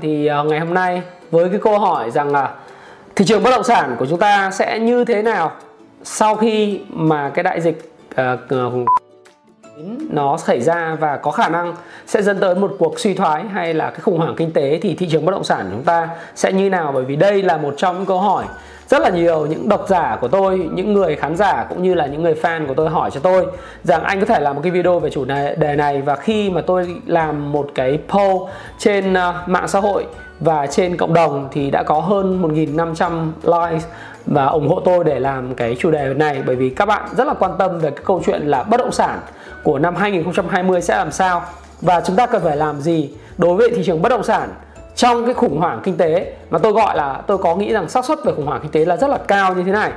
Thì ờ, ngày hôm nay với cái câu hỏi rằng là thị trường bất động sản của chúng ta sẽ như thế nào sau khi mà cái đại dịch uh, nó xảy ra và có khả năng sẽ dẫn tới một cuộc suy thoái hay là cái khủng hoảng kinh tế thì thị trường bất động sản của chúng ta sẽ như nào? Bởi vì đây là một trong những câu hỏi rất là nhiều những độc giả của tôi, những người khán giả cũng như là những người fan của tôi hỏi cho tôi rằng anh có thể làm một cái video về chủ đề này và khi mà tôi làm một cái poll trên ờ, mạng xã hội và trên cộng đồng thì đã có hơn 1.500 like và ủng hộ tôi để làm cái chủ đề này. Bởi vì các bạn rất là quan tâm về cái câu chuyện là bất động sản của năm 2020 sẽ làm sao và chúng ta cần phải làm gì đối với thị trường bất động sản trong cái khủng hoảng kinh tế mà tôi gọi là tôi có nghĩ rằng xác suất về khủng hoảng kinh tế là rất là cao như thế này.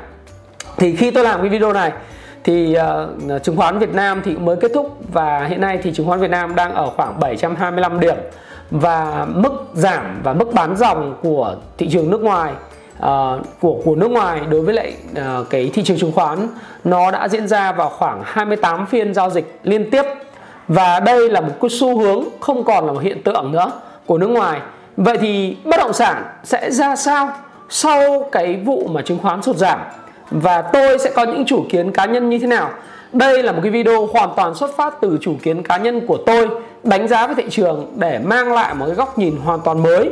Thì khi tôi làm cái video này thì uh, chứng khoán Việt Nam thì mới kết thúc và hiện nay thì chứng khoán Việt Nam đang ở khoảng 725 điểm. Và mức giảm và mức bán dòng của thị trường nước ngoài uh, của của nước ngoài đối với lại uh, cái thị trường chứng khoán nó đã diễn ra vào khoảng 28 phiên giao dịch liên tiếp. Và đây là một cái xu hướng không còn là một hiện tượng nữa của nước ngoài. Vậy thì bất động sản sẽ ra sao sau cái vụ mà chứng khoán sụt giảm? Và tôi sẽ có những chủ kiến cá nhân như thế nào. Đây là một cái video hoàn toàn xuất phát từ chủ kiến cá nhân của tôi đánh giá với thị trường để mang lại một cái góc nhìn hoàn toàn mới.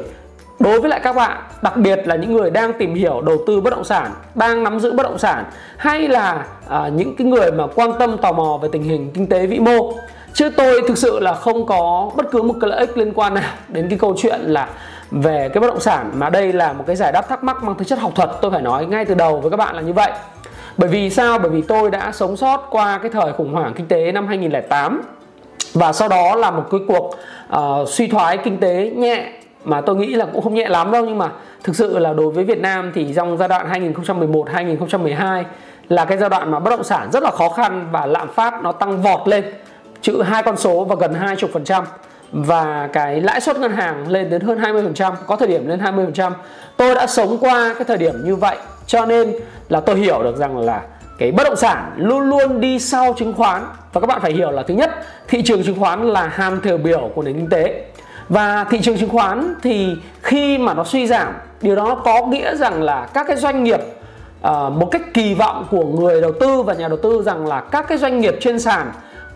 Đối với lại các bạn đặc biệt là những người đang tìm hiểu đầu tư bất động sản đang nắm giữ bất động sản hay là à, những cái người mà quan tâm tò mò về tình hình kinh tế vĩ mô chứ tôi thực sự là không có bất cứ một cái lợi ích liên quan nào đến cái câu chuyện là về cái bất động sản mà đây là một cái giải đáp thắc mắc mang tính chất học thuật tôi phải nói ngay từ đầu với các bạn là như vậy. Bởi vì sao? Bởi vì tôi đã sống sót qua cái thời khủng hoảng kinh tế năm 2008 và sau đó là một cái cuộc uh, suy thoái kinh tế nhẹ mà tôi nghĩ là cũng không nhẹ lắm đâu. Nhưng mà thực sự là đối với Việt Nam thì trong giai đoạn 2011 2012 là cái giai đoạn mà bất động sản rất là khó khăn và lạm phát nó tăng vọt lên chữ hai con số và gần 20% và cái lãi suất ngân hàng lên đến hơn 20%, có thời điểm lên 20%. Tôi đã sống qua cái thời điểm như vậy cho nên là tôi hiểu được rằng là cái bất động sản luôn luôn đi sau chứng khoán. Và các bạn phải hiểu là thứ nhất thị trường chứng khoán là hàm thừa biểu của nền kinh tế. Và thị trường chứng khoán thì khi mà nó suy giảm điều đó có nghĩa rằng là các cái doanh nghiệp À, một cách kỳ vọng của người đầu tư và nhà đầu tư rằng là các cái doanh nghiệp trên sàn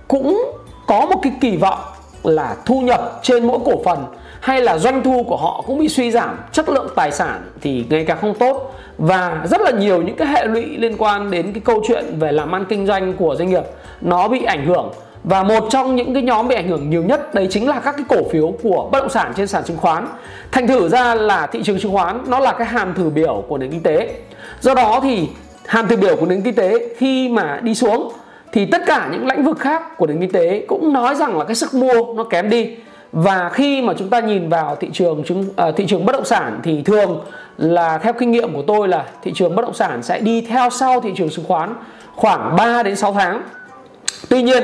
cũng có một cái kỳ vọng là thu nhập trên mỗi cổ phần hay là doanh thu của họ cũng bị suy giảm, chất lượng tài sản thì ngày càng không tốt và rất là nhiều những cái hệ lụy liên quan đến cái câu chuyện về làm ăn kinh doanh của doanh nghiệp nó bị ảnh hưởng. Và một trong những cái nhóm bị ảnh hưởng nhiều nhất đấy chính là các cái cổ phiếu của bất động sản trên sàn chứng khoán. Thành thử ra là thị trường chứng khoán nó là cái hàm thử biểu của nền kinh tế. Do đó thì hàm thử biểu của nền kinh tế khi mà đi xuống thì tất cả những lĩnh vực khác của nền kinh tế cũng nói rằng là cái sức mua nó kém đi và khi mà chúng ta nhìn vào thị trường chứng à, thị trường bất động sản thì thường là theo kinh nghiệm của tôi là thị trường bất động sản sẽ đi theo sau thị trường chứng khoán khoảng 3 đến 6 tháng. Tuy nhiên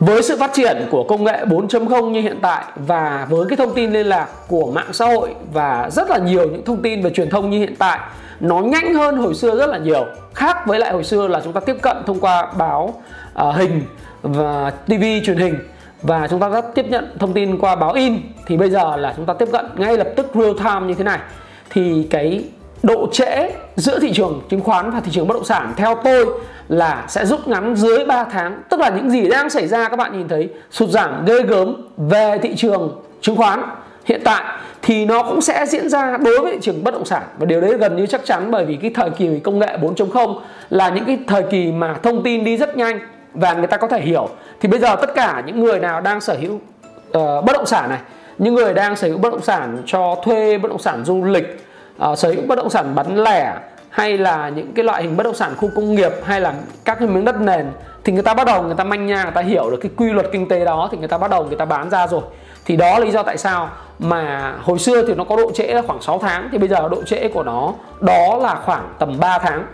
với sự phát triển của công nghệ 4.0 như hiện tại và với cái thông tin liên lạc của mạng xã hội và rất là nhiều những thông tin về truyền thông như hiện tại nó nhanh hơn hồi xưa rất là nhiều. Khác với lại hồi xưa là chúng ta tiếp cận thông qua báo uh, hình và TV truyền hình và chúng ta đã tiếp nhận thông tin qua báo in thì bây giờ là chúng ta tiếp cận ngay lập tức real time như thế này. Thì cái độ trễ giữa thị trường chứng khoán và thị trường bất động sản theo tôi là sẽ rút ngắn dưới 3 tháng. Tức là những gì đang xảy ra các bạn nhìn thấy sụt giảm ghê gớm về thị trường chứng khoán. Hiện tại thì nó cũng sẽ diễn ra đối với thị trường bất động sản. Và điều đấy gần như chắc chắn bởi vì cái thời kỳ công nghệ 4.0 là những cái thời kỳ mà thông tin đi rất nhanh và người ta có thể hiểu. Thì bây giờ tất cả những người nào đang sở hữu uh, bất động sản này những người đang sở hữu bất động sản cho thuê bất động sản du lịch uh, sở hữu bất động sản bán lẻ hay là những cái loại hình bất động sản khu công nghiệp hay là các cái miếng đất nền thì người ta bắt đầu người ta manh nha người ta hiểu được cái quy luật kinh tế đó thì người ta bắt đầu người ta bán ra rồi. Thì đó là lý do tại sao mà hồi xưa thì nó có độ trễ là khoảng 6 tháng thì bây giờ độ trễ của nó đó là khoảng tầm 3 tháng.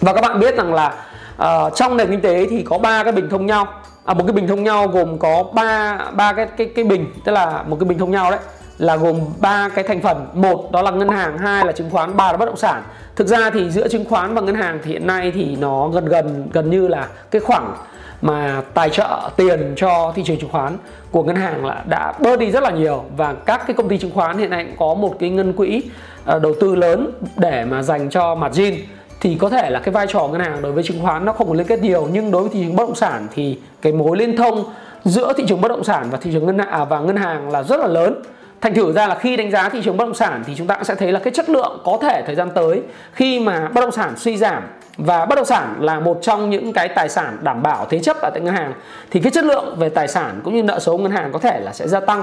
Và các bạn biết rằng là uh, trong nền kinh tế thì có ba cái bình thông nhau. À, một cái bình thông nhau gồm có ba ba cái cái cái bình tức là một cái bình thông nhau đấy là gồm ba cái thành phần. Một đó là ngân hàng. Hai là chứng khoán. Ba là bất động sản. Thực ra thì giữa chứng khoán và ngân hàng thì hiện nay thì nó gần gần gần như là cái khoảng mà tài trợ tiền cho thị trường chứng khoán của ngân hàng là đã bớt đi rất là nhiều. Và các cái công ty chứng khoán hiện nay cũng có một cái ngân quỹ ờ, đầu tư lớn để mà dành cho margin. Thì có thể là cái vai trò ngân hàng đối với chứng khoán nó không có liên kết nhiều nhưng đối với thị trường bất động sản thì cái mối liên thông giữa thị trường bất động sản và thị trường ngân hàng à, và ngân hàng là rất là lớn thành thử ra là khi đánh giá thị trường bất động sản thì chúng ta cũng sẽ thấy là cái chất lượng có thể thời gian tới khi mà bất động sản suy giảm. Và bất động sản là một trong những cái tài sản đảm bảo thế chấp ở tại ngân hàng thì cái chất lượng về tài sản cũng như nợ xấu ngân hàng có thể là sẽ gia tăng.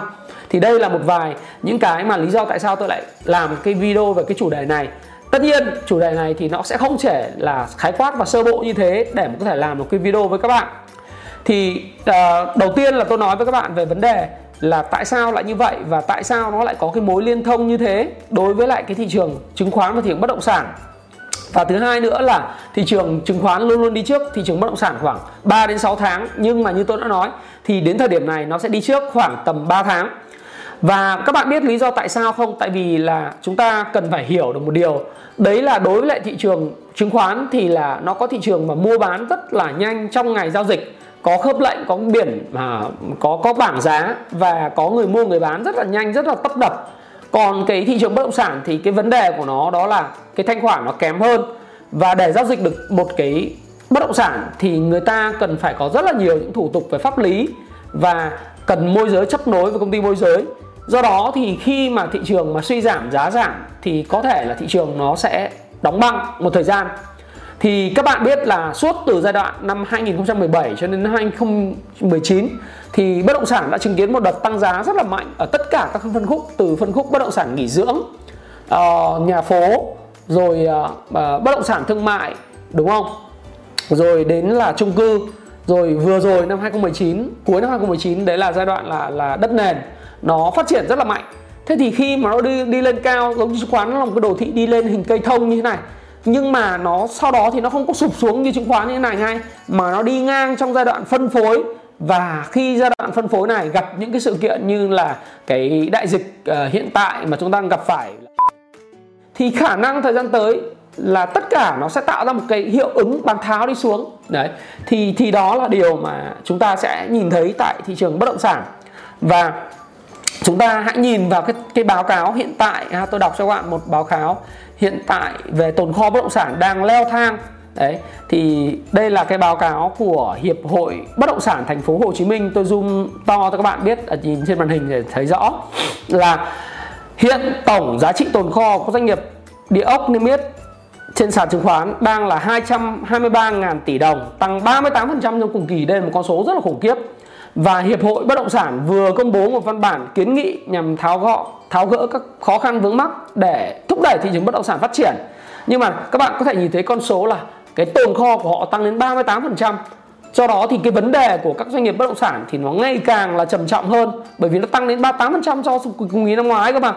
Thì đây là một vài những cái mà lý do tại sao tôi lại làm cái video về cái chủ đề này. Tất nhiên chủ đề này thì nó sẽ không thể là khái quát và sơ bộ như thế để mà có thể làm một cái video với các bạn. Thì uh, đầu tiên là tôi nói với các bạn về vấn đề là tại sao lại như vậy và tại sao nó lại có cái mối liên thông như thế đối với lại cái thị trường chứng khoán và thị trường bất động sản. Và thứ hai nữa là thị trường chứng khoán luôn luôn đi trước, thị trường bất động sản khoảng 3 đến 6 tháng. Nhưng mà như tôi đã nói, thì đến thời điểm này nó sẽ đi trước khoảng tầm 3 tháng. Và các bạn biết lý do tại sao không? Tại vì là chúng ta cần phải hiểu được một điều. Đấy là đối với lại thị trường chứng khoán thì là nó có thị trường mà mua bán rất là nhanh trong ngày giao dịch có khớp lệnh, có biển mà có có bảng giá và có người mua, người bán rất là nhanh, rất là tấp đập còn cái thị trường bất động sản thì cái vấn đề của nó đó là cái thanh khoản nó kém hơn. Và để giao dịch được một cái bất động sản thì người ta cần phải có rất là nhiều những thủ tục về pháp lý và cần môi giới chấp nối với công ty môi giới. Do đó thì khi mà thị trường mà suy giảm, giá giảm thì có thể là thị trường nó sẽ đóng băng một thời gian thì các bạn biết là suốt từ giai đoạn năm 2017 cho đến 2019 thì bất động sản đã chứng kiến một đợt tăng giá rất là mạnh ở tất cả các phân khúc, từ phân khúc bất động sản nghỉ dưỡng ờ, nhà phố, rồi ờ, ờ, bất động sản thương mại, đúng không? Rồi đến là chung cư, rồi vừa rồi năm 2019 cuối năm 2019 đấy là giai đoạn là là đất nền, nó phát triển rất là mạnh. Thế thì khi mà nó đi đi lên cao, giống như chứng khoán nó là một cái đồ thị đi lên hình cây thông như thế này nhưng mà nó sau đó thì nó không có sụp xuống như chứng khoán như thế này ngay mà nó đi ngang trong giai đoạn phân phối. Và khi giai đoạn phân phối này gặp những cái sự kiện như là cái đại dịch uh, hiện tại mà chúng ta đang gặp phải. Thì khả năng thời gian tới là tất cả nó sẽ tạo ra một cái hiệu ứng bán tháo đi xuống. Đấy thì thì đó là điều mà chúng ta sẽ nhìn thấy tại thị trường bất động sản. Và chúng ta hãy nhìn vào cái cái báo cáo hiện tại. Ha, tôi đọc cho các bạn một báo cáo hiện tại về tồn kho bất động sản đang leo thang. Đấy, thì đây là cái báo cáo của hiệp hội bất động sản thành phố Hồ Chí Minh. Tôi zoom to cho các bạn biết ở nhìn trên màn hình để thấy rõ là hiện tổng giá trị tồn kho của doanh nghiệp địa ốc niêm yết trên sàn chứng khoán đang là 223.000 tỷ đồng, tăng 38% trong cùng kỳ. Đây là một con số rất là khủng khiếp và hiệp hội bất động sản vừa công bố một văn bản kiến nghị nhằm tháo gỡ tháo gỡ các khó khăn vướng mắc để thúc đẩy thị trường bất động sản phát triển. Nhưng mà các bạn có thể nhìn thấy con số là cái tồn kho của họ tăng đến 38% do đó thì cái vấn đề của các doanh nghiệp bất động sản thì nó ngày càng là trầm trọng hơn, bởi vì nó tăng đến 38% so với cùng kỳ năm ngoái cơ mà.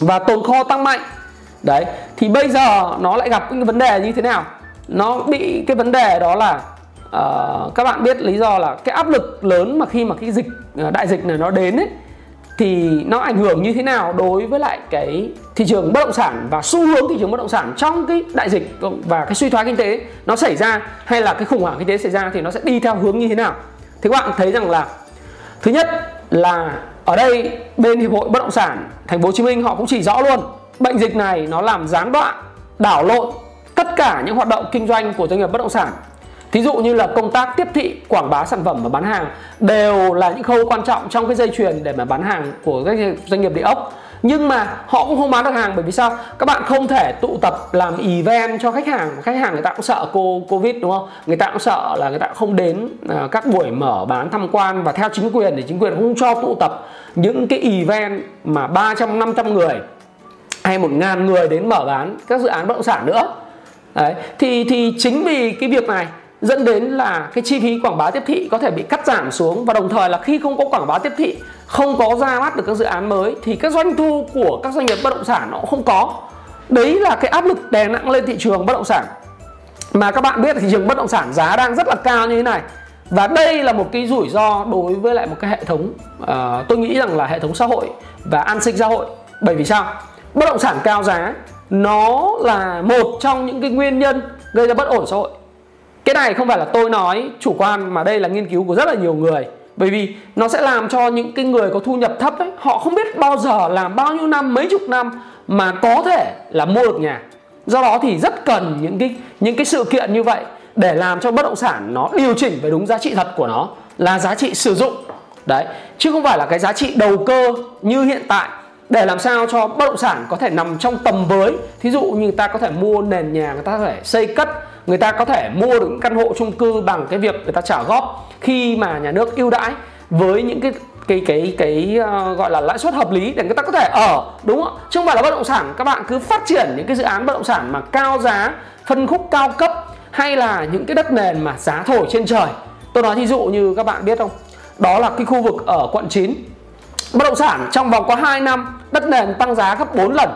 Và tồn kho tăng mạnh. Đấy, thì bây giờ nó lại gặp những vấn đề như thế nào? Nó bị cái vấn đề đó là uh, các bạn biết lý do là cái áp lực lớn mà khi mà cái dịch ờ, đại dịch này nó đến ấy thì nó ảnh hưởng như thế nào đối với lại cái thị trường bất động sản và xu hướng thị trường bất động sản trong cái đại dịch và cái suy thoái kinh tế nó xảy ra hay là cái khủng hoảng kinh tế xảy ra thì nó sẽ đi theo hướng như thế nào? Thì các bạn thấy rằng là thứ nhất là ở đây bên hiệp hội bất động sản thành phố Hồ Chí Minh họ cũng chỉ rõ luôn bệnh dịch này nó làm gián đoạn đảo lộn tất cả những hoạt động kinh doanh của doanh nghiệp bất động sản. Thí dụ như là công tác tiếp thị, quảng bá sản phẩm và bán hàng đều là những khâu quan trọng trong cái dây chuyền để mà bán hàng của các doanh nghiệp địa ốc. Nhưng mà họ cũng không bán được hàng bởi vì sao? Các bạn không thể tụ tập làm event cho khách hàng. Khách hàng người ta cũng sợ cô Covid đúng không? Người ta cũng sợ là người ta không đến à, các buổi mở bán tham quan và theo chính quyền thì chính quyền không cho tụ tập những cái event mà 300 500 người hay một ngàn người đến mở bán các dự án bất động sản nữa. Đấy, thì thì chính vì cái việc này dẫn đến là cái chi phí quảng bá tiếp thị có thể bị cắt giảm xuống. Và đồng thời là khi không có quảng bá tiếp thị không có ra mắt được các dự án mới thì các doanh thu của các doanh nghiệp bất động sản nó cũng không có. Đấy là cái áp lực đè nặng lên thị trường bất động sản. Mà các bạn biết thị trường bất động sản giá đang rất là cao như thế này. Và đây là một cái rủi ro đối với lại một cái hệ thống uh, tôi nghĩ rằng là hệ thống xã hội và an sinh xã hội. Bởi vì sao? Bất động sản cao giá nó là một trong những cái nguyên nhân gây ra bất ổn xã hội cái này không phải là tôi nói, chủ quan mà đây là nghiên cứu của rất là nhiều người. Bởi vì nó sẽ làm cho những cái người có thu nhập thấp ấy, họ không biết bao giờ làm bao nhiêu năm, mấy chục năm mà có thể là mua được nhà. Do đó thì rất cần những cái những cái sự kiện như vậy để làm cho bất động sản nó điều chỉnh về đúng giá trị thật của nó, là giá trị sử dụng. Đấy, chứ không phải là cái giá trị đầu cơ như hiện tại, để làm sao cho bất động sản có thể nằm trong tầm với. Thí dụ như người ta có thể mua nền nhà, người ta có thể xây cất người ta có thể mua được căn hộ chung cư bằng cái việc người ta trả góp khi mà nhà nước ưu đãi với những cái cái cái cái uh, gọi là lãi suất hợp lý để người ta có thể ở đúng không chứ không phải là bất động sản các bạn cứ phát triển những cái dự án bất động sản mà cao giá phân khúc cao cấp hay là những cái đất nền mà giá thổi trên trời. Tôi nói thí dụ như các bạn biết không? Đó là cái khu vực ở quận 9 bất động sản trong vòng có 2 năm đất nền tăng giá gấp 4 lần.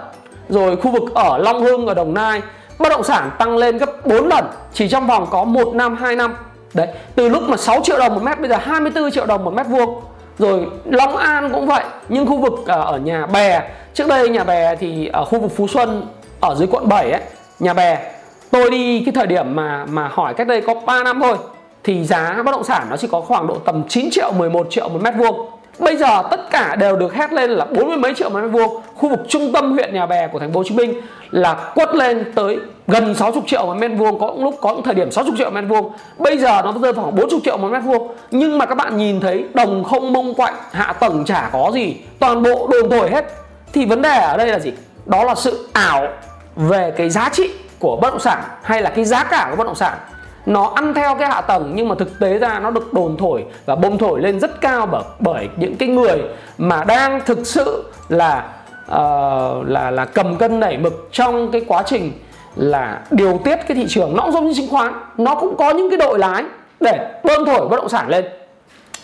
Rồi khu vực ở Long Hưng ở Đồng Nai bất động sản tăng lên gấp 4 lần chỉ trong vòng có 1 năm 2 năm. Đấy từ lúc mà 6 triệu đồng một mét bây giờ 24 triệu đồng một mét vuông. Rồi Long An cũng vậy nhưng khu vực à, ở, nhà bè. Trước đây nhà bè thì ở khu vực Phú Xuân ở dưới quận 7 ấy nhà bè. Tôi đi cái thời điểm mà mà hỏi cách đây có 3 năm thôi thì giá bất động sản nó chỉ có khoảng độ tầm 9 triệu 11 triệu một mét vuông. Bây giờ tất cả đều được hét lên là bốn mươi mấy triệu mét vuông. Khu vực trung tâm huyện Nhà Bè của thành phố Hồ Chí Minh là quất lên tới gần 60 triệu mét vuông. Có những lúc có những thời điểm 60 triệu mét vuông. Bây giờ nó rơi khoảng 40 triệu mét vuông. Nhưng mà các bạn nhìn thấy đồng không mông quạnh, Hạ tầng chả có gì. Toàn bộ đồn thổi hết. Thì vấn đề ở đây là gì? Đó là sự ảo về cái giá trị của bất động sản Hay là cái giá cả của bất động sản nó ăn theo cái hạ tầng nhưng mà thực tế ra nó được đồn thổi và bông thổi lên rất cao bởi bởi những cái người mà đang thực sự là uh, là là cầm cân nảy mực trong cái quá trình là điều tiết cái thị trường. Nó cũng giống như chứng khoán nó cũng có những cái đội lái để bơm thổi bất động sản lên.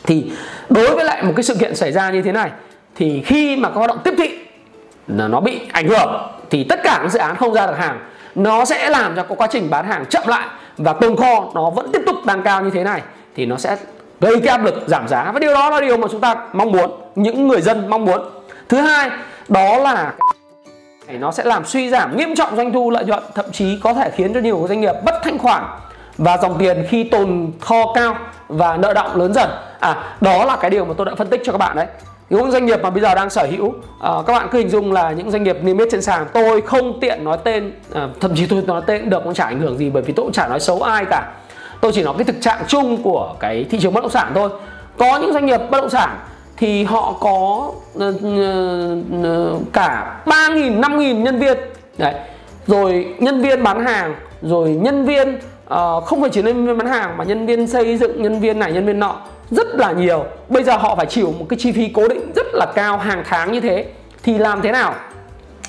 Thì đối với lại một cái sự kiện xảy ra như thế này thì khi mà có hoạt động tiếp thị là nó bị ảnh hưởng thì tất cả các dự án không ra được hàng. Nó sẽ làm cho có quá trình bán hàng chậm lại và tồn kho nó vẫn tiếp tục tăng cao như thế này, thì nó sẽ gây cái áp lực giảm giá. Và điều đó là điều mà chúng ta mong muốn, những người dân mong muốn. Thứ hai, đó là nó sẽ làm suy giảm nghiêm trọng doanh thu lợi nhuận, thậm chí có thể khiến cho nhiều doanh nghiệp bất thanh khoản và dòng tiền khi tồn kho cao và nợ động lớn dần. À đó là cái điều mà tôi đã phân tích cho các bạn đấy những doanh nghiệp mà bây giờ đang sở hữu uh, các bạn cứ hình dung là những doanh nghiệp niêm yết trên sàn tôi không tiện nói tên uh, thậm chí tôi nói tên cũng được cũng chả ảnh hưởng gì bởi vì tôi cũng chả nói xấu ai cả. Tôi chỉ nói cái thực trạng chung của cái thị trường bất động sản thôi. Có những doanh nghiệp bất động sản thì họ có uh, uh, cả 3.000, 5.000 nhân viên. Đấy. Rồi nhân viên bán hàng rồi nhân viên uh, không phải chỉ nhân viên bán hàng mà nhân viên xây dựng nhân viên này nhân viên nọ rất là nhiều. Bây giờ họ phải chịu một cái chi phí cố định rất là cao hàng tháng như thế. Thì làm thế nào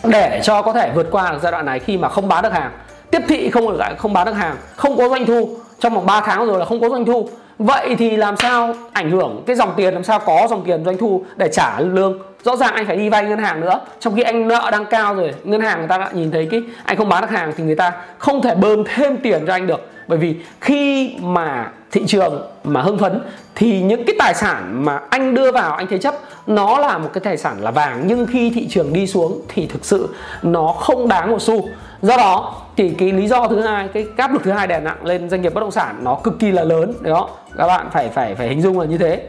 để cho có thể vượt qua được giai đoạn này khi mà không bán được hàng? Tiếp thị không được không bán được hàng, không có doanh thu. Trong vòng 3 tháng rồi là không có doanh thu. Vậy thì làm sao ảnh hưởng cái dòng tiền, làm sao có dòng tiền doanh thu để trả lương? Rõ ràng anh phải đi vay ngân hàng nữa. Trong khi anh nợ đang cao rồi, ngân hàng người ta đã nhìn thấy cái anh không bán được hàng thì người ta không thể bơm thêm tiền cho anh được. Bởi vì khi mà thị trường mà hưng phấn thì những cái tài sản mà anh đưa vào anh thế chấp nó là một cái tài sản là vàng. Nhưng khi thị trường đi xuống thì thực sự nó không đáng một xu. Do đó thì cái lý do thứ hai cái áp lực thứ hai đè nặng lên doanh nghiệp bất động sản nó cực kỳ là lớn đó các bạn phải phải phải hình dung là như thế.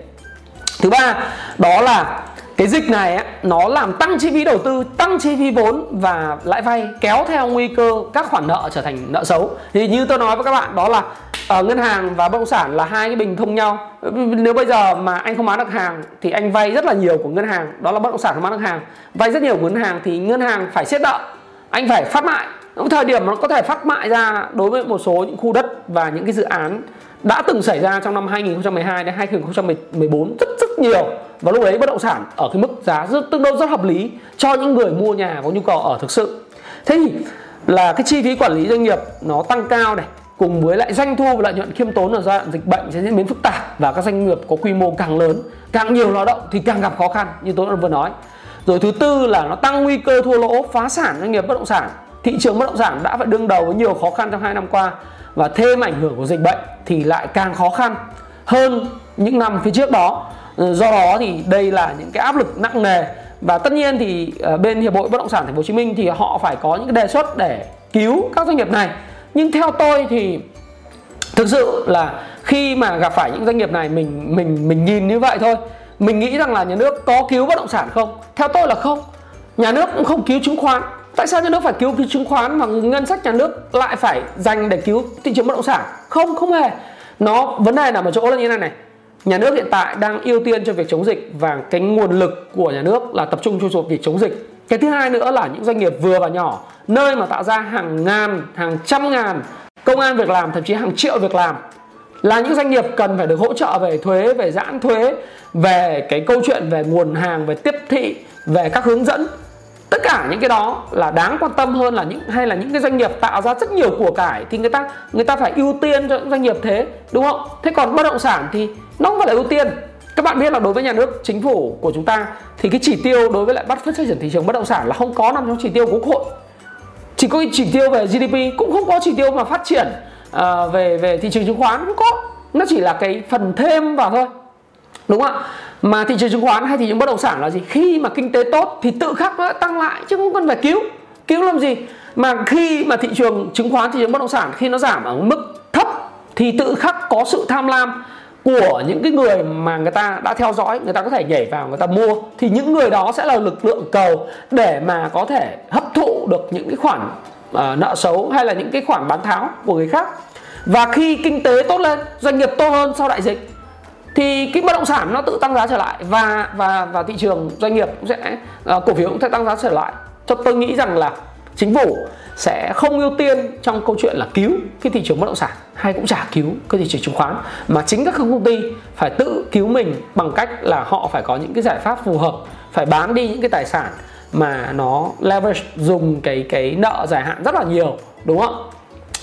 Thứ ba đó là cái dịch này ấy, nó làm tăng chi phí đầu tư tăng chi phí vốn và lãi vay kéo theo nguy cơ các khoản nợ trở thành nợ xấu. Thì như tôi nói với các bạn đó là ở ngân hàng và bất động sản là hai cái bình thông nhau. Nếu bây giờ mà anh không bán được hàng thì anh vay rất là nhiều của ngân hàng, đó là bất động sản không bán được hàng. Vay rất nhiều của ngân hàng thì ngân hàng phải siết nợ, anh phải phát mại. Thời điểm nó có thể phát mại ra đối với một số những khu đất và những cái dự án đã từng xảy ra trong năm 2012 đến 2014 rất rất nhiều. Và lúc đấy bất động sản ở cái mức giá rất, tương đối rất hợp lý cho những người mua nhà có nhu cầu ở thực sự. Thế thì là cái chi phí quản lý doanh nghiệp nó tăng cao này cùng với lại doanh thu và lợi nhuận khiêm tốn ở giai đoạn dịch bệnh sẽ diễn biến phức tạp và các doanh nghiệp có quy mô càng lớn, càng nhiều lao động thì càng gặp khó khăn, như tôi đã vừa nói. Rồi thứ tư là nó tăng nguy cơ thua lỗ, phá sản doanh nghiệp bất động sản. Thị trường bất động sản đã phải đương đầu với nhiều khó khăn trong hai năm qua và thêm ảnh hưởng của dịch bệnh thì lại càng khó khăn hơn những năm phía trước đó. Ừ, do đó thì đây là những cái áp lực nặng nề và tất nhiên thì ờ, bên hiệp hội bất động sản thành phố Hồ Chí Minh thì họ phải có những cái đề xuất để cứu các doanh nghiệp này nhưng theo tôi thì thực sự là khi mà gặp phải những doanh nghiệp này, mình mình mình nhìn như vậy thôi. Mình nghĩ rằng là nhà nước có cứu bất động sản không? Theo tôi là không. Nhà nước cũng không cứu chứng khoán. Tại sao nhà nước phải cứu cái chứng khoán mà ngân sách nhà nước lại phải dành để cứu thị trường bất động sản? Không không hề. Nó, vấn đề nằm ở chỗ là như này này. Nhà nước hiện tại đang ưu tiên cho việc chống dịch và cái nguồn lực của nhà nước là tập trung cho việc chống dịch cái thứ hai nữa là những doanh nghiệp vừa và nhỏ, nơi mà tạo ra hàng ngàn, hàng trăm ngàn công an việc làm, thậm chí hàng triệu việc làm, là những doanh nghiệp cần phải được hỗ trợ về thuế, về giãn thuế, về cái câu chuyện về nguồn hàng, về tiếp thị, về các hướng dẫn. Tất cả những cái đó là đáng quan tâm hơn là những, hay là những cái doanh nghiệp tạo ra rất nhiều của cải thì người ta người ta phải ưu tiên cho những doanh nghiệp thế, đúng không? Thế còn bất động sản thì nó không phải là ưu tiên các bạn biết là đối với nhà nước chính phủ của chúng ta thì cái chỉ tiêu đối với lại bắt phát triển thị trường bất động sản là không có nằm trong chỉ tiêu của quốc hội. Chỉ có chỉ tiêu về GDP cũng không có chỉ tiêu mà phát triển uh, về về thị trường chứng khoán cũng có. Nó chỉ là cái phần thêm vào thôi. Đúng không ạ? Mà thị trường chứng khoán hay thị trường bất động sản là gì? Khi mà kinh tế tốt thì tự khắc nó tăng lại chứ không cần phải cứu. Cứu làm gì? Mà khi mà thị trường chứng khoán thị trường bất động sản khi nó giảm ở mức thấp thì tự khắc có sự tham lam của những cái người mà người ta đã theo dõi người ta có thể nhảy vào người ta mua thì những người đó sẽ là lực lượng cầu để mà có thể hấp thụ được những cái khoản uh, nợ xấu hay là những cái khoản bán tháo của người khác. Và khi kinh tế tốt lên doanh nghiệp tốt hơn sau đại dịch thì cái bất động sản nó tự tăng giá trở lại và và và thị trường doanh nghiệp cũng sẽ uh, cổ phiếu cũng sẽ tăng giá trở lại. Cho tôi nghĩ rằng là chính phủ sẽ không ưu tiên trong câu chuyện là cứu cái thị trường bất động sản, hay cũng chả cứu cái thị trường chứng khoán, mà chính các công ty phải tự cứu mình bằng cách là họ phải có những cái giải pháp phù hợp, phải bán đi những cái tài sản mà nó leverage dùng cái cái nợ dài hạn rất là nhiều, đúng không?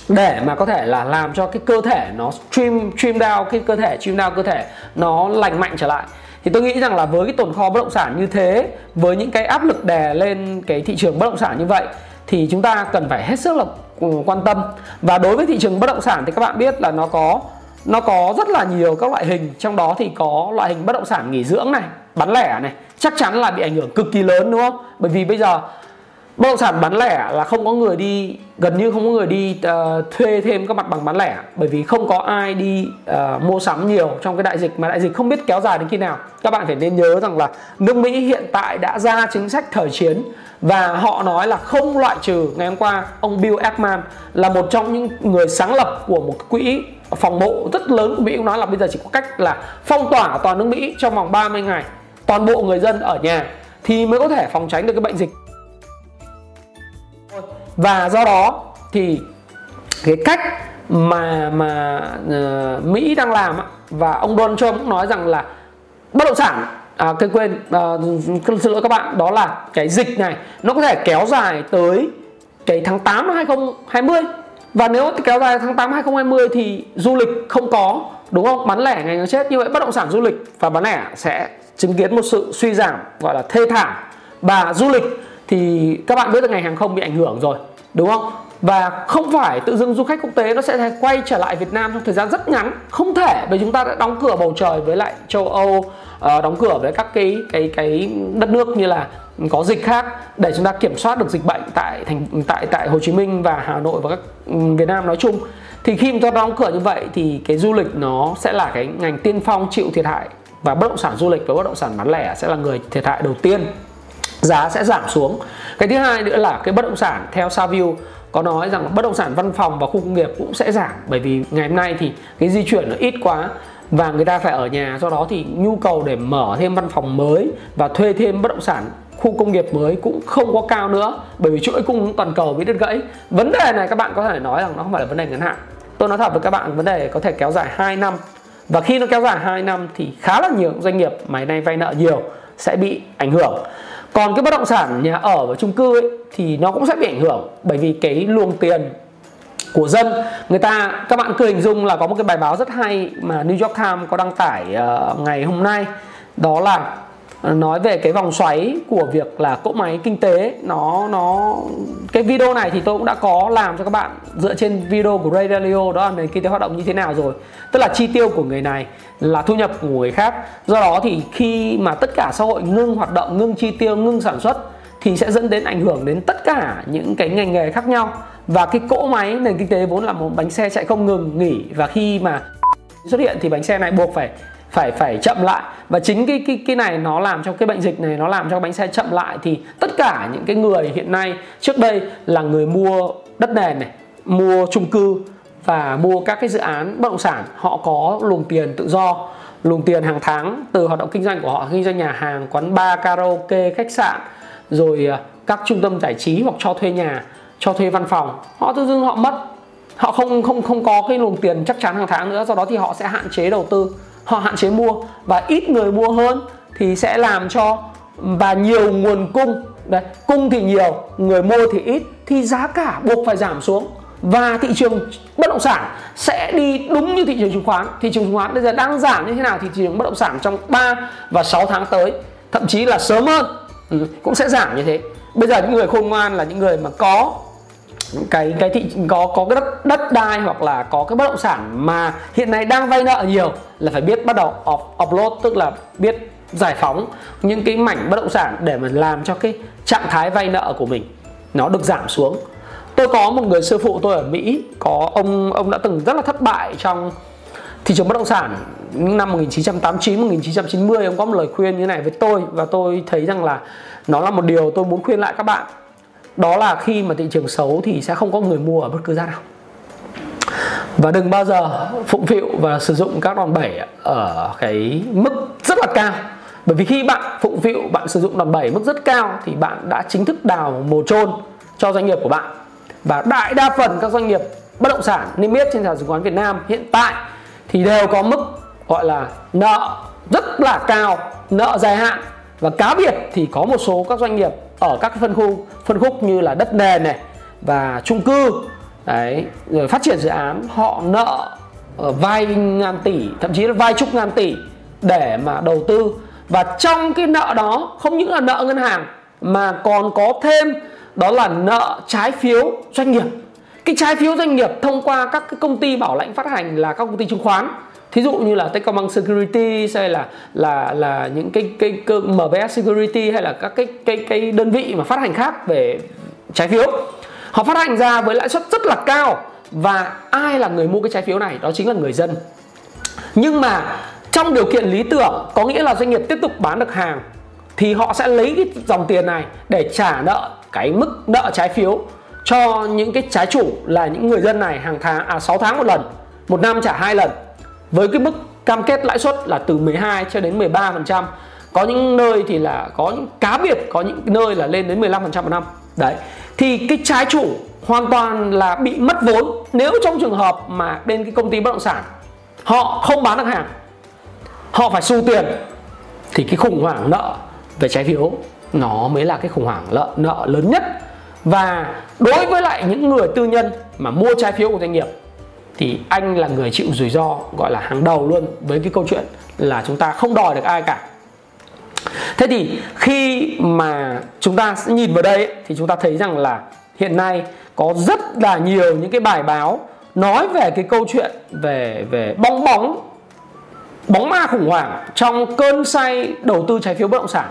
Để mà có thể là làm cho cái cơ thể nó stream stream down, cái cơ thể stream down cơ thể nó lành mạnh trở lại. Thì tôi nghĩ rằng là với cái tồn kho bất động sản như thế, với những cái áp lực đè lên cái thị trường bất động sản như vậy thì chúng ta cần phải hết sức là ừ, quan tâm. Và đối với thị trường bất động sản thì các bạn biết là nó có nó có rất là nhiều các loại hình. Trong đó thì có loại hình bất động sản nghỉ dưỡng này, bán lẻ này. Chắc chắn là bị ảnh hưởng cực kỳ lớn, đúng không? Bởi vì bây giờ bất động sản bán lẻ là không có người đi gần như không có người đi uh, thuê thêm các mặt bằng bán lẻ bởi vì không có ai đi uh, mua sắm nhiều trong cái đại dịch mà đại dịch không biết kéo dài đến khi nào. Các bạn phải nên nhớ rằng là nước Mỹ hiện tại đã ra chính sách thời chiến và họ nói là không loại trừ. Ngày hôm qua ông Bill Ackman là một trong những người sáng lập của một quỹ phòng hộ rất lớn của Mỹ cũng nói là bây giờ chỉ có cách là phong tỏa toàn nước Mỹ trong vòng 30 ngày. Toàn bộ người dân ở nhà thì mới có thể phòng tránh được cái bệnh dịch và do đó thì cái cách mà mà uh, Mỹ đang làm và ông Donald Trump cũng nói rằng là bất động sản à, quên quên à, xin lỗi các bạn đó là cái dịch này nó có thể kéo dài tới cái tháng 8 năm 2020 và nếu kéo dài tháng 8 2020 thì du lịch không có đúng không? Bán lẻ ngành nó chết như vậy bất động sản du lịch và bán lẻ sẽ chứng kiến một sự suy giảm gọi là thê thảm. Và du lịch thì các bạn biết là ngành hàng không bị ảnh hưởng rồi đúng không? Và không phải tự dưng du khách quốc tế nó sẽ quay trở lại Việt Nam trong thời gian rất ngắn. Không thể, bởi chúng ta đã đóng cửa bầu trời với lại châu Âu ờ, đóng cửa với các cái cái cái đất nước như là có dịch khác để chúng ta kiểm soát được dịch bệnh tại thành, tại tại Hồ Chí Minh và Hà Nội và các ừ, Việt Nam nói chung. Thì khi chúng ta đóng cửa như vậy thì cái du lịch nó sẽ là cái ngành tiên phong chịu thiệt hại. Và bất động sản du lịch và bất động sản bán lẻ sẽ là người thiệt hại đầu tiên giá sẽ giảm xuống. Cái thứ hai nữa là cái bất động sản, theo Savio có nói rằng bất động sản văn phòng và khu công nghiệp cũng sẽ giảm. Bởi vì ngày hôm nay thì cái di chuyển nó ít quá và người ta phải ở nhà, do đó thì nhu cầu để mở thêm văn phòng mới và thuê thêm bất động sản khu công nghiệp mới cũng không có cao nữa. Bởi vì chuỗi cung toàn cầu bị đứt gãy. Vấn đề này các bạn có thể nói rằng nó không phải là vấn đề ngắn hạn. Tôi nói thật với các bạn, vấn đề có thể kéo dài 2 năm. Và khi nó kéo dài 2 năm thì khá là nhiều doanh nghiệp mà nay vay nợ nhiều sẽ bị ảnh hưởng còn cái bất động sản nhà ở và chung cư ấy, thì nó cũng sẽ bị ảnh hưởng bởi vì cái luồng tiền của dân. Người ta các bạn cứ hình dung là có một cái bài báo rất hay mà New York Times có đăng tải uh, ngày hôm nay đó là nói về cái vòng xoáy của việc là cỗ máy kinh tế, nó nó, cái video này thì tôi cũng đã có làm cho các bạn dựa trên video của Ray Dalio, đó là nền kinh tế hoạt động như thế nào rồi. Tức là chi tiêu của người này là thu nhập của người khác. Do đó thì khi mà tất cả xã hội ngưng hoạt động, ngưng chi tiêu, ngưng sản xuất thì sẽ dẫn đến ảnh hưởng đến tất cả những cái ngành nghề khác nhau. Và cái cỗ máy nền kinh tế vốn là một bánh xe chạy không ngừng nghỉ. Và khi mà xuất hiện thì bánh xe này buộc phải phải phải chậm lại. Và chính cái cái cái này nó làm cho cái bệnh dịch này, nó làm cho bánh xe chậm lại. Thì tất cả những cái người hiện nay trước đây là người mua đất nền này, mua chung cư và mua các cái dự án bất động sản, họ có luồng tiền tự do, luồng tiền hàng tháng từ hoạt động kinh doanh của họ, kinh doanh nhà hàng, quán bar, karaoke, khách sạn, rồi à, các trung tâm giải trí hoặc cho thuê nhà, cho thuê văn phòng. Họ tự dưng họ mất. Họ không không không có cái luồng tiền chắc chắn hàng tháng nữa. Do đó thì họ sẽ hạn chế đầu tư họ hạn chế mua và ít người mua hơn thì sẽ làm cho và nhiều nguồn cung. Đấy cung thì nhiều người mua thì ít thì giá cả buộc phải giảm xuống. Và thị trường bất động sản sẽ đi đúng như thị trường chứng khoán. Thị trường chứng khoán bây giờ đang giảm như thế nào thì thị trường bất động sản trong 3 và 6 tháng tới thậm chí là sớm hơn. Ừ, cũng sẽ giảm như thế. Bây giờ những người khôn ngoan là những người mà có cái cái thị có có cái đất đất đai hoặc là có cái bất động sản mà hiện nay đang vay nợ nhiều là phải biết bắt đầu off, offload tức là biết giải phóng những cái mảnh bất động sản để mà làm cho cái trạng thái vay nợ của mình nó được giảm xuống. Tôi có một người sư phụ tôi ở Mỹ có ông ông đã từng rất là thất bại trong thị trường bất động sản năm 1989 1990 ông có một lời khuyên như này với tôi và tôi thấy rằng là nó là một điều tôi muốn khuyên lại các bạn đó là khi mà thị trường xấu thì sẽ không có người mua ở bất cứ giá nào. Và đừng bao giờ phụng phịu và sử dụng các đòn bẩy ở cái mức rất là cao. Bởi vì khi bạn phụng phịu, bạn sử dụng đòn bẩy mức rất cao thì bạn đã chính thức đào mồ chôn cho doanh nghiệp của bạn. Và đại đa phần các doanh nghiệp bất động sản, niêm yết trên sàn chứng khoán Việt Nam hiện tại thì đều có mức gọi là nợ rất là cao, nợ dài hạn và cá biệt thì có một số các doanh nghiệp ở các phân khu, phân khúc như là đất nền này và chung cư. Đấy, rồi phát triển dự án, họ nợ ờ, ở vay ngàn tỷ, thậm chí là vay chục ngàn tỷ để mà đầu tư. Và trong cái nợ đó, không những là nợ ngân hàng, mà còn có thêm đó là nợ trái phiếu doanh nghiệp. Cái trái phiếu doanh nghiệp thông qua các cái công ty bảo lãnh phát hành là các công ty chứng khoán thí dụ như là Techcombank Security hay là là là những cái cái, cơ MBS Security hay là các cái cái cái đơn vị mà phát hành khác về trái phiếu họ phát hành ra với lãi suất rất là cao và ai là người mua cái trái phiếu này? Đó chính là người dân. Nhưng mà trong điều kiện lý tưởng có nghĩa là doanh nghiệp tiếp tục bán được hàng thì họ sẽ lấy cái dòng tiền này để trả nợ cái mức nợ trái phiếu cho những cái trái chủ là những người dân này hàng tháng à 6 tháng một lần một năm trả hai lần với cái mức cam kết lãi suất là từ 12 cho đến 13%, có những nơi thì là có những cá biệt có những nơi là lên đến 15% một năm. Đấy. Thì cái trái chủ hoàn toàn là bị mất vốn nếu trong trường hợp mà bên cái công ty bất động sản họ không bán được hàng họ phải xu tiền thì cái khủng hoảng nợ về trái phiếu nó mới là cái khủng hoảng nợ nợ lớn nhất. Và đối với lại những người tư nhân mà mua trái phiếu của doanh nghiệp thì anh là người chịu rủi ro, gọi là hàng đầu luôn với cái câu chuyện là chúng ta không đòi được ai cả. Thế thì khi mà chúng ta sẽ nhìn vào đây thì chúng ta thấy rằng là hiện nay có rất là nhiều những cái bài báo nói về cái câu chuyện về về bong bóng bóng ma khủng hoảng trong cơn say đầu tư trái phiếu bất động sản.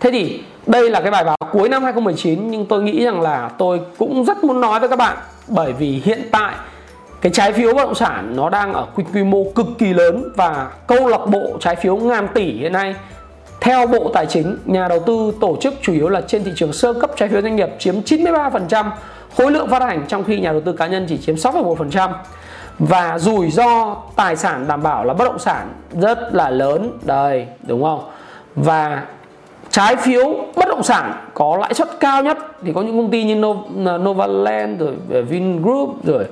Thế thì đây là cái bài báo cuối năm 2019 nhưng tôi nghĩ rằng là tôi cũng rất muốn nói với các bạn, bởi vì hiện tại cái trái phiếu bất động sản nó đang ở quy, quy mô cực kỳ lớn và câu lạc bộ trái phiếu ngàn tỷ hiện nay theo Bộ Tài chính, nhà đầu tư tổ chức chủ yếu là trên thị trường sơ cấp trái phiếu doanh nghiệp chiếm 93% khối lượng phát hành trong khi nhà đầu tư cá nhân chỉ chiếm 6,1% và rủi ro tài sản đảm bảo là bất động sản rất là lớn. Đây đúng không? Và trái phiếu bất động sản có lãi suất cao nhất thì có những công ty như Novaland rồi Vingroup rồi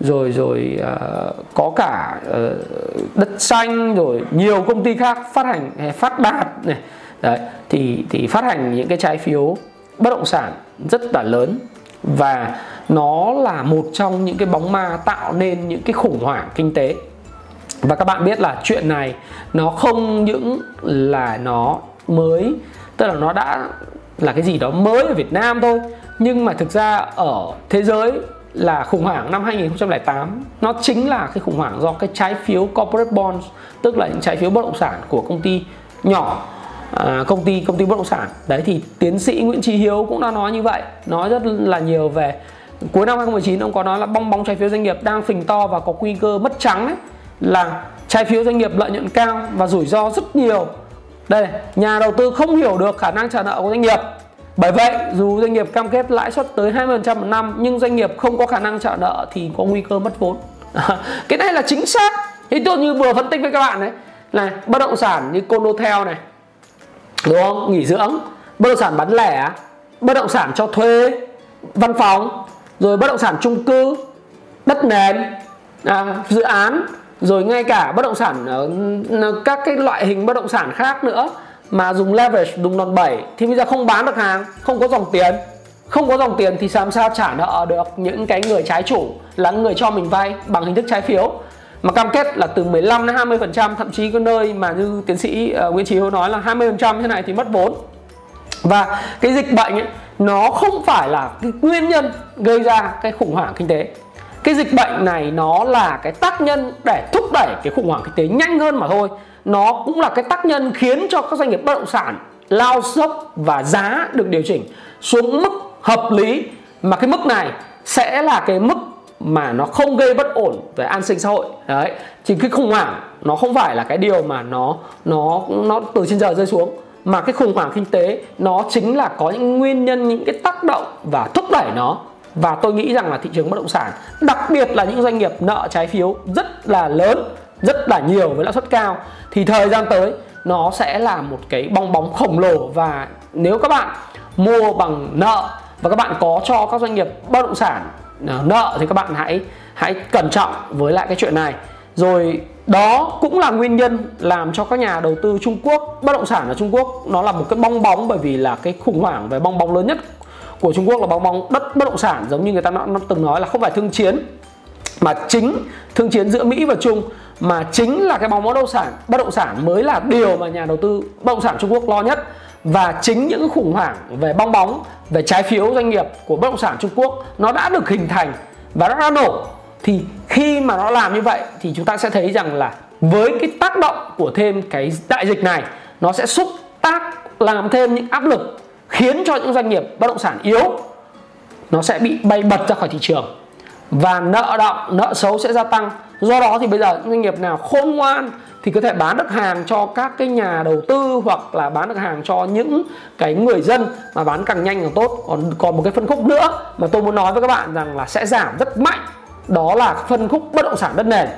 rồi rồi uh, có cả uh, đất xanh rồi nhiều công ty khác phát hành phát đạt này. Đấy thì thì phát hành những cái trái phiếu bất động sản rất là lớn và nó là một trong những cái bóng ma tạo nên những cái khủng hoảng kinh tế. Và các bạn biết là chuyện này nó không những là nó mới tức là nó đã là cái gì đó mới ở Việt Nam thôi nhưng mà thực ra ở thế giới là khủng hoảng năm 2008 nó chính là cái khủng hoảng do cái trái phiếu corporate bonds tức là những trái phiếu bất động sản của công ty nhỏ à, công ty công ty bất động sản. Đấy thì tiến sĩ Nguyễn Trí Hiếu cũng đã nói như vậy. Nói rất là nhiều về cuối năm 2019 ông có nói là bong bóng trái phiếu doanh nghiệp đang phình to và có nguy cơ mất trắng ấy, là trái phiếu doanh nghiệp lợi nhuận cao và rủi ro rất nhiều. Đây nhà đầu tư không hiểu được khả năng trả nợ của doanh nghiệp bởi vậy dù doanh nghiệp cam kết lãi suất tới 20% một năm nhưng doanh nghiệp không có khả năng trả nợ thì có nguy cơ mất vốn. Cái này là chính xác. Thì tôi như vừa phân tích với các bạn đấy là bất động sản như condotel này đúng không? Nghỉ dưỡng bất động sản bán lẻ bất động sản cho thuê văn phòng rồi bất động sản chung cư đất nền à, dự án rồi ngay cả bất động sản các cái loại hình bất động sản khác nữa mà dùng leverage dùng đòn bẩy thì bây giờ không bán được hàng không có dòng tiền. Không có dòng tiền thì làm sao trả nợ được những cái người trái chủ là người cho mình vay bằng hình thức trái phiếu. Mà cam kết là từ 15 đến 20 phần trăm thậm chí có nơi mà như tiến sĩ uh, Nguyễn Trí Hiếu nói là 20 phần trăm thế này thì mất vốn. Và cái dịch bệnh ấy nó không phải là cái nguyên nhân gây ra cái khủng hoảng kinh tế. Cái dịch bệnh này nó là cái tác nhân để thúc đẩy cái khủng hoảng kinh tế nhanh hơn mà thôi nó cũng là cái tác nhân khiến cho các doanh nghiệp bất động sản lao dốc và giá được điều chỉnh xuống mức hợp lý. Mà cái mức này sẽ là cái mức mà nó không gây bất ổn về an sinh xã hội. Đấy thì cái khủng hoảng nó không phải là cái điều mà nó nó nó từ trên trời rơi xuống. Mà cái khủng hoảng kinh tế nó chính là có những nguyên nhân, những cái tác động và thúc đẩy nó. Và tôi nghĩ rằng là thị trường bất động sản, đặc biệt là những doanh nghiệp nợ trái phiếu rất là lớn rất là nhiều với lãi suất cao thì thời gian tới nó sẽ là một cái bong bóng khổng lồ. Và nếu các bạn mua bằng nợ và các bạn có cho các doanh nghiệp bất động sản à, nợ thì các bạn hãy hãy cẩn trọng với lại cái chuyện này. Rồi đó cũng là nguyên nhân làm cho các nhà đầu tư Trung Quốc bất động sản ở Trung Quốc nó là một cái bong bóng bởi vì là cái khủng hoảng về bong bóng lớn nhất của Trung Quốc là bong bóng đất bất động sản giống như người ta nó, nó từng nói là không phải thương chiến mà chính thương chiến giữa Mỹ và Trung, mà chính là cái bóng bất động sản, bất động sản mới là điều mà nhà đầu tư bất động sản Trung Quốc lo nhất. Và chính những khủng hoảng về bong bóng, về trái phiếu doanh nghiệp của bất động sản Trung Quốc nó đã được hình thành và nó đã nổ. Thì khi mà nó làm như vậy thì chúng ta sẽ thấy rằng là với cái tác động của thêm cái đại dịch này, nó sẽ xúc tác, làm thêm những áp lực khiến cho những doanh nghiệp bất động sản yếu, nó sẽ bị bay bật ra khỏi thị trường và nợ động nợ xấu sẽ gia tăng. Do đó thì bây giờ những doanh nghiệp nào khôn ngoan thì có thể bán được hàng cho các cái nhà đầu tư hoặc là bán được hàng cho những cái người dân mà bán càng nhanh càng tốt. Còn còn một cái phân khúc nữa mà tôi muốn nói với các bạn rằng là sẽ giảm rất mạnh đó là phân khúc bất động sản đất nền.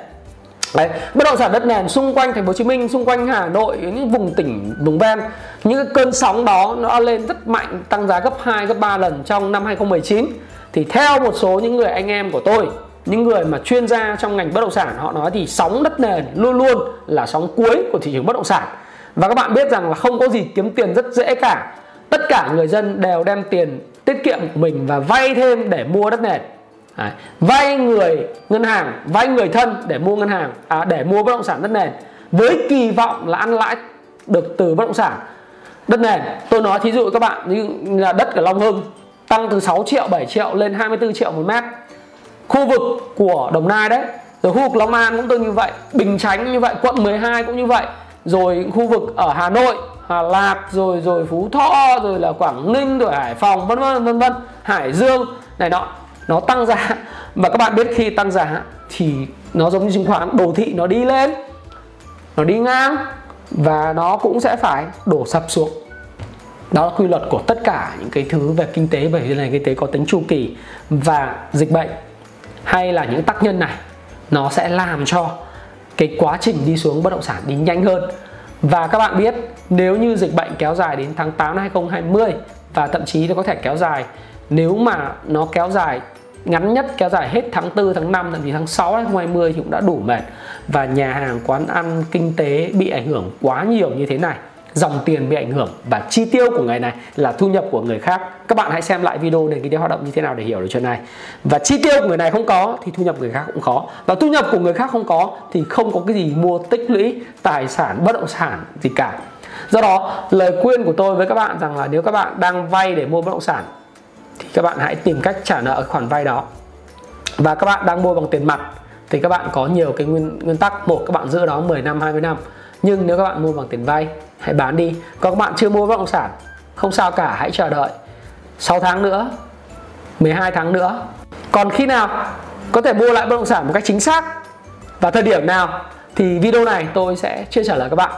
Đấy, bất động sản đất nền xung quanh thành phố Hồ Chí Minh, xung quanh Hà Nội, những vùng tỉnh vùng ven, những cái cơn sóng đó nó lên rất mạnh, tăng giá gấp 2 gấp 3 lần trong năm 2019. Thì theo một số những người anh em của tôi, những người mà chuyên gia trong ngành bất động sản họ nói thì sóng đất nền luôn luôn là sóng cuối của thị trường bất động sản. Và các bạn biết rằng là không có gì kiếm tiền rất dễ cả. Tất cả người dân đều đem tiền tiết kiệm của mình và vay thêm để mua đất nền Đấy. vay người ngân hàng vay người thân để mua ngân hàng à, để mua bất động sản đất nền với kỳ vọng là ăn lãi được từ bất động sản đất nền tôi nói thí dụ các bạn như là đất ở Long Hưng tăng từ 6 triệu 7 triệu lên 24 triệu một mét. Khu vực của Đồng Nai đấy, rồi khu vực Long An cũng tương như vậy, Bình Chánh như vậy, quận 12 cũng như vậy. Rồi khu vực ở Hà Nội, Hà Lạc rồi rồi Phú Thọ, rồi là Quảng Ninh, rồi Hải Phòng, vân vân vân vân. Hải Dương, này nọ, nó tăng giá. Và các bạn biết khi tăng giá thì nó giống như chứng khoán, đồ thị nó đi lên, nó đi ngang và nó cũng sẽ phải đổ sập xuống đó là quy luật của tất cả những cái thứ về kinh tế bởi vì này kinh tế có tính chu kỳ và dịch bệnh hay là những tác nhân này nó sẽ làm cho cái quá trình đi xuống bất động sản đi nhanh hơn. Và các bạn biết nếu như dịch bệnh kéo dài đến tháng 8 năm 2020 và thậm chí nó có thể kéo dài nếu mà nó kéo dài ngắn nhất kéo dài hết tháng 4, tháng 5 thậm chí tháng 6 năm 2020 thì cũng đã đủ mệt. Và nhà hàng quán ăn kinh tế bị ảnh hưởng quá nhiều như thế này dòng tiền bị ảnh hưởng. Và chi tiêu của người này là thu nhập của người khác. Các bạn hãy xem lại video nền kinh tế hoạt động như thế nào để hiểu được chuyện này. Và chi tiêu của người này không có thì thu nhập người khác cũng khó. Và thu nhập của người khác không có thì không có cái gì mua tích lũy, tài sản, bất động sản gì cả. Do đó, lời khuyên của tôi với các bạn rằng là nếu các bạn đang vay để mua bất động sản, thì các bạn hãy tìm cách trả nợ khoản vay đó. Và các bạn đang mua bằng tiền mặt, thì các bạn có nhiều cái nguyên nguyên tắc. Một, các bạn giữ đó 10 năm 20 năm nhưng nếu các bạn mua bằng tiền vay, hãy bán đi. Còn các bạn chưa mua bất động sản, không sao cả, hãy chờ đợi. 6 tháng nữa 12 tháng nữa. Còn khi nào có thể mua lại bất động sản một cách chính xác và thời điểm nào thì video này tôi sẽ chưa trả lời các bạn.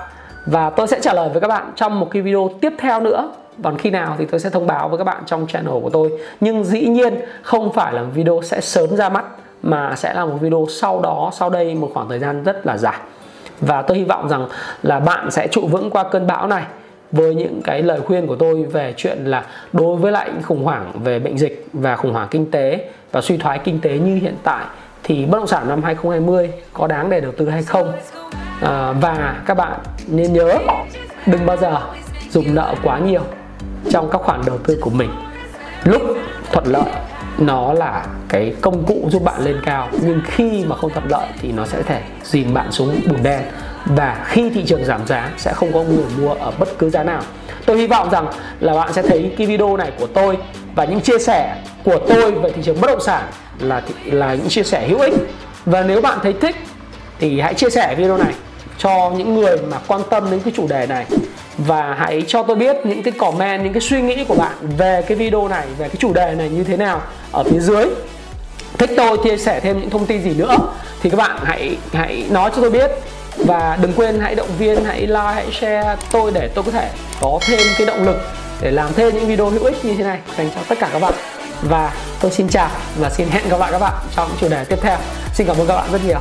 Và tôi sẽ trả lời với các bạn trong một cái video tiếp theo nữa. Còn khi nào thì tôi sẽ thông báo với các bạn trong channel của tôi. Nhưng dĩ nhiên không phải là video sẽ sớm ra mắt, mà sẽ là một video sau đó, sau đây, một khoảng thời gian rất là dài và tôi hy vọng rằng là bạn sẽ trụ vững qua cơn bão này với những cái lời khuyên của tôi về chuyện là đối với lại khủng hoảng về bệnh dịch và khủng hoảng kinh tế và suy thoái kinh tế như hiện tại thì bất động sản năm 2020 có đáng để đầu tư hay không? À, và các bạn nên nhớ đừng bao giờ dùng nợ quá nhiều trong các khoản đầu tư của mình. Lúc thuận lợi nó là cái công cụ giúp bạn lên cao, nhưng khi mà không thuận lợi thì nó sẽ thể dìm bạn xuống bùn đen. Và khi thị trường giảm giá, sẽ không có người mua ở bất cứ giá nào. Tôi hy vọng rằng là bạn sẽ thấy cái video này của tôi và những chia sẻ của tôi về thị trường bất động sản là là những chia sẻ hữu ích. Và nếu bạn thấy thích thì hãy chia sẻ video này cho những người mà quan tâm đến cái chủ đề này và hãy cho tôi biết những cái comment, những cái suy nghĩ của bạn về cái video này, về cái chủ đề này như thế nào ở phía dưới. Thích tôi, chia sẻ thêm những thông tin gì nữa. Thì các bạn hãy hãy nói cho tôi biết. Và đừng quên hãy động viên, hãy like, hãy share tôi để tôi có thể có thêm cái động lực để làm thêm những video hữu ích như thế này. Dành cho tất cả các bạn. Và tôi xin chào và xin hẹn gặp lại các bạn trong chủ đề tiếp theo. Xin cảm ơn các bạn rất nhiều.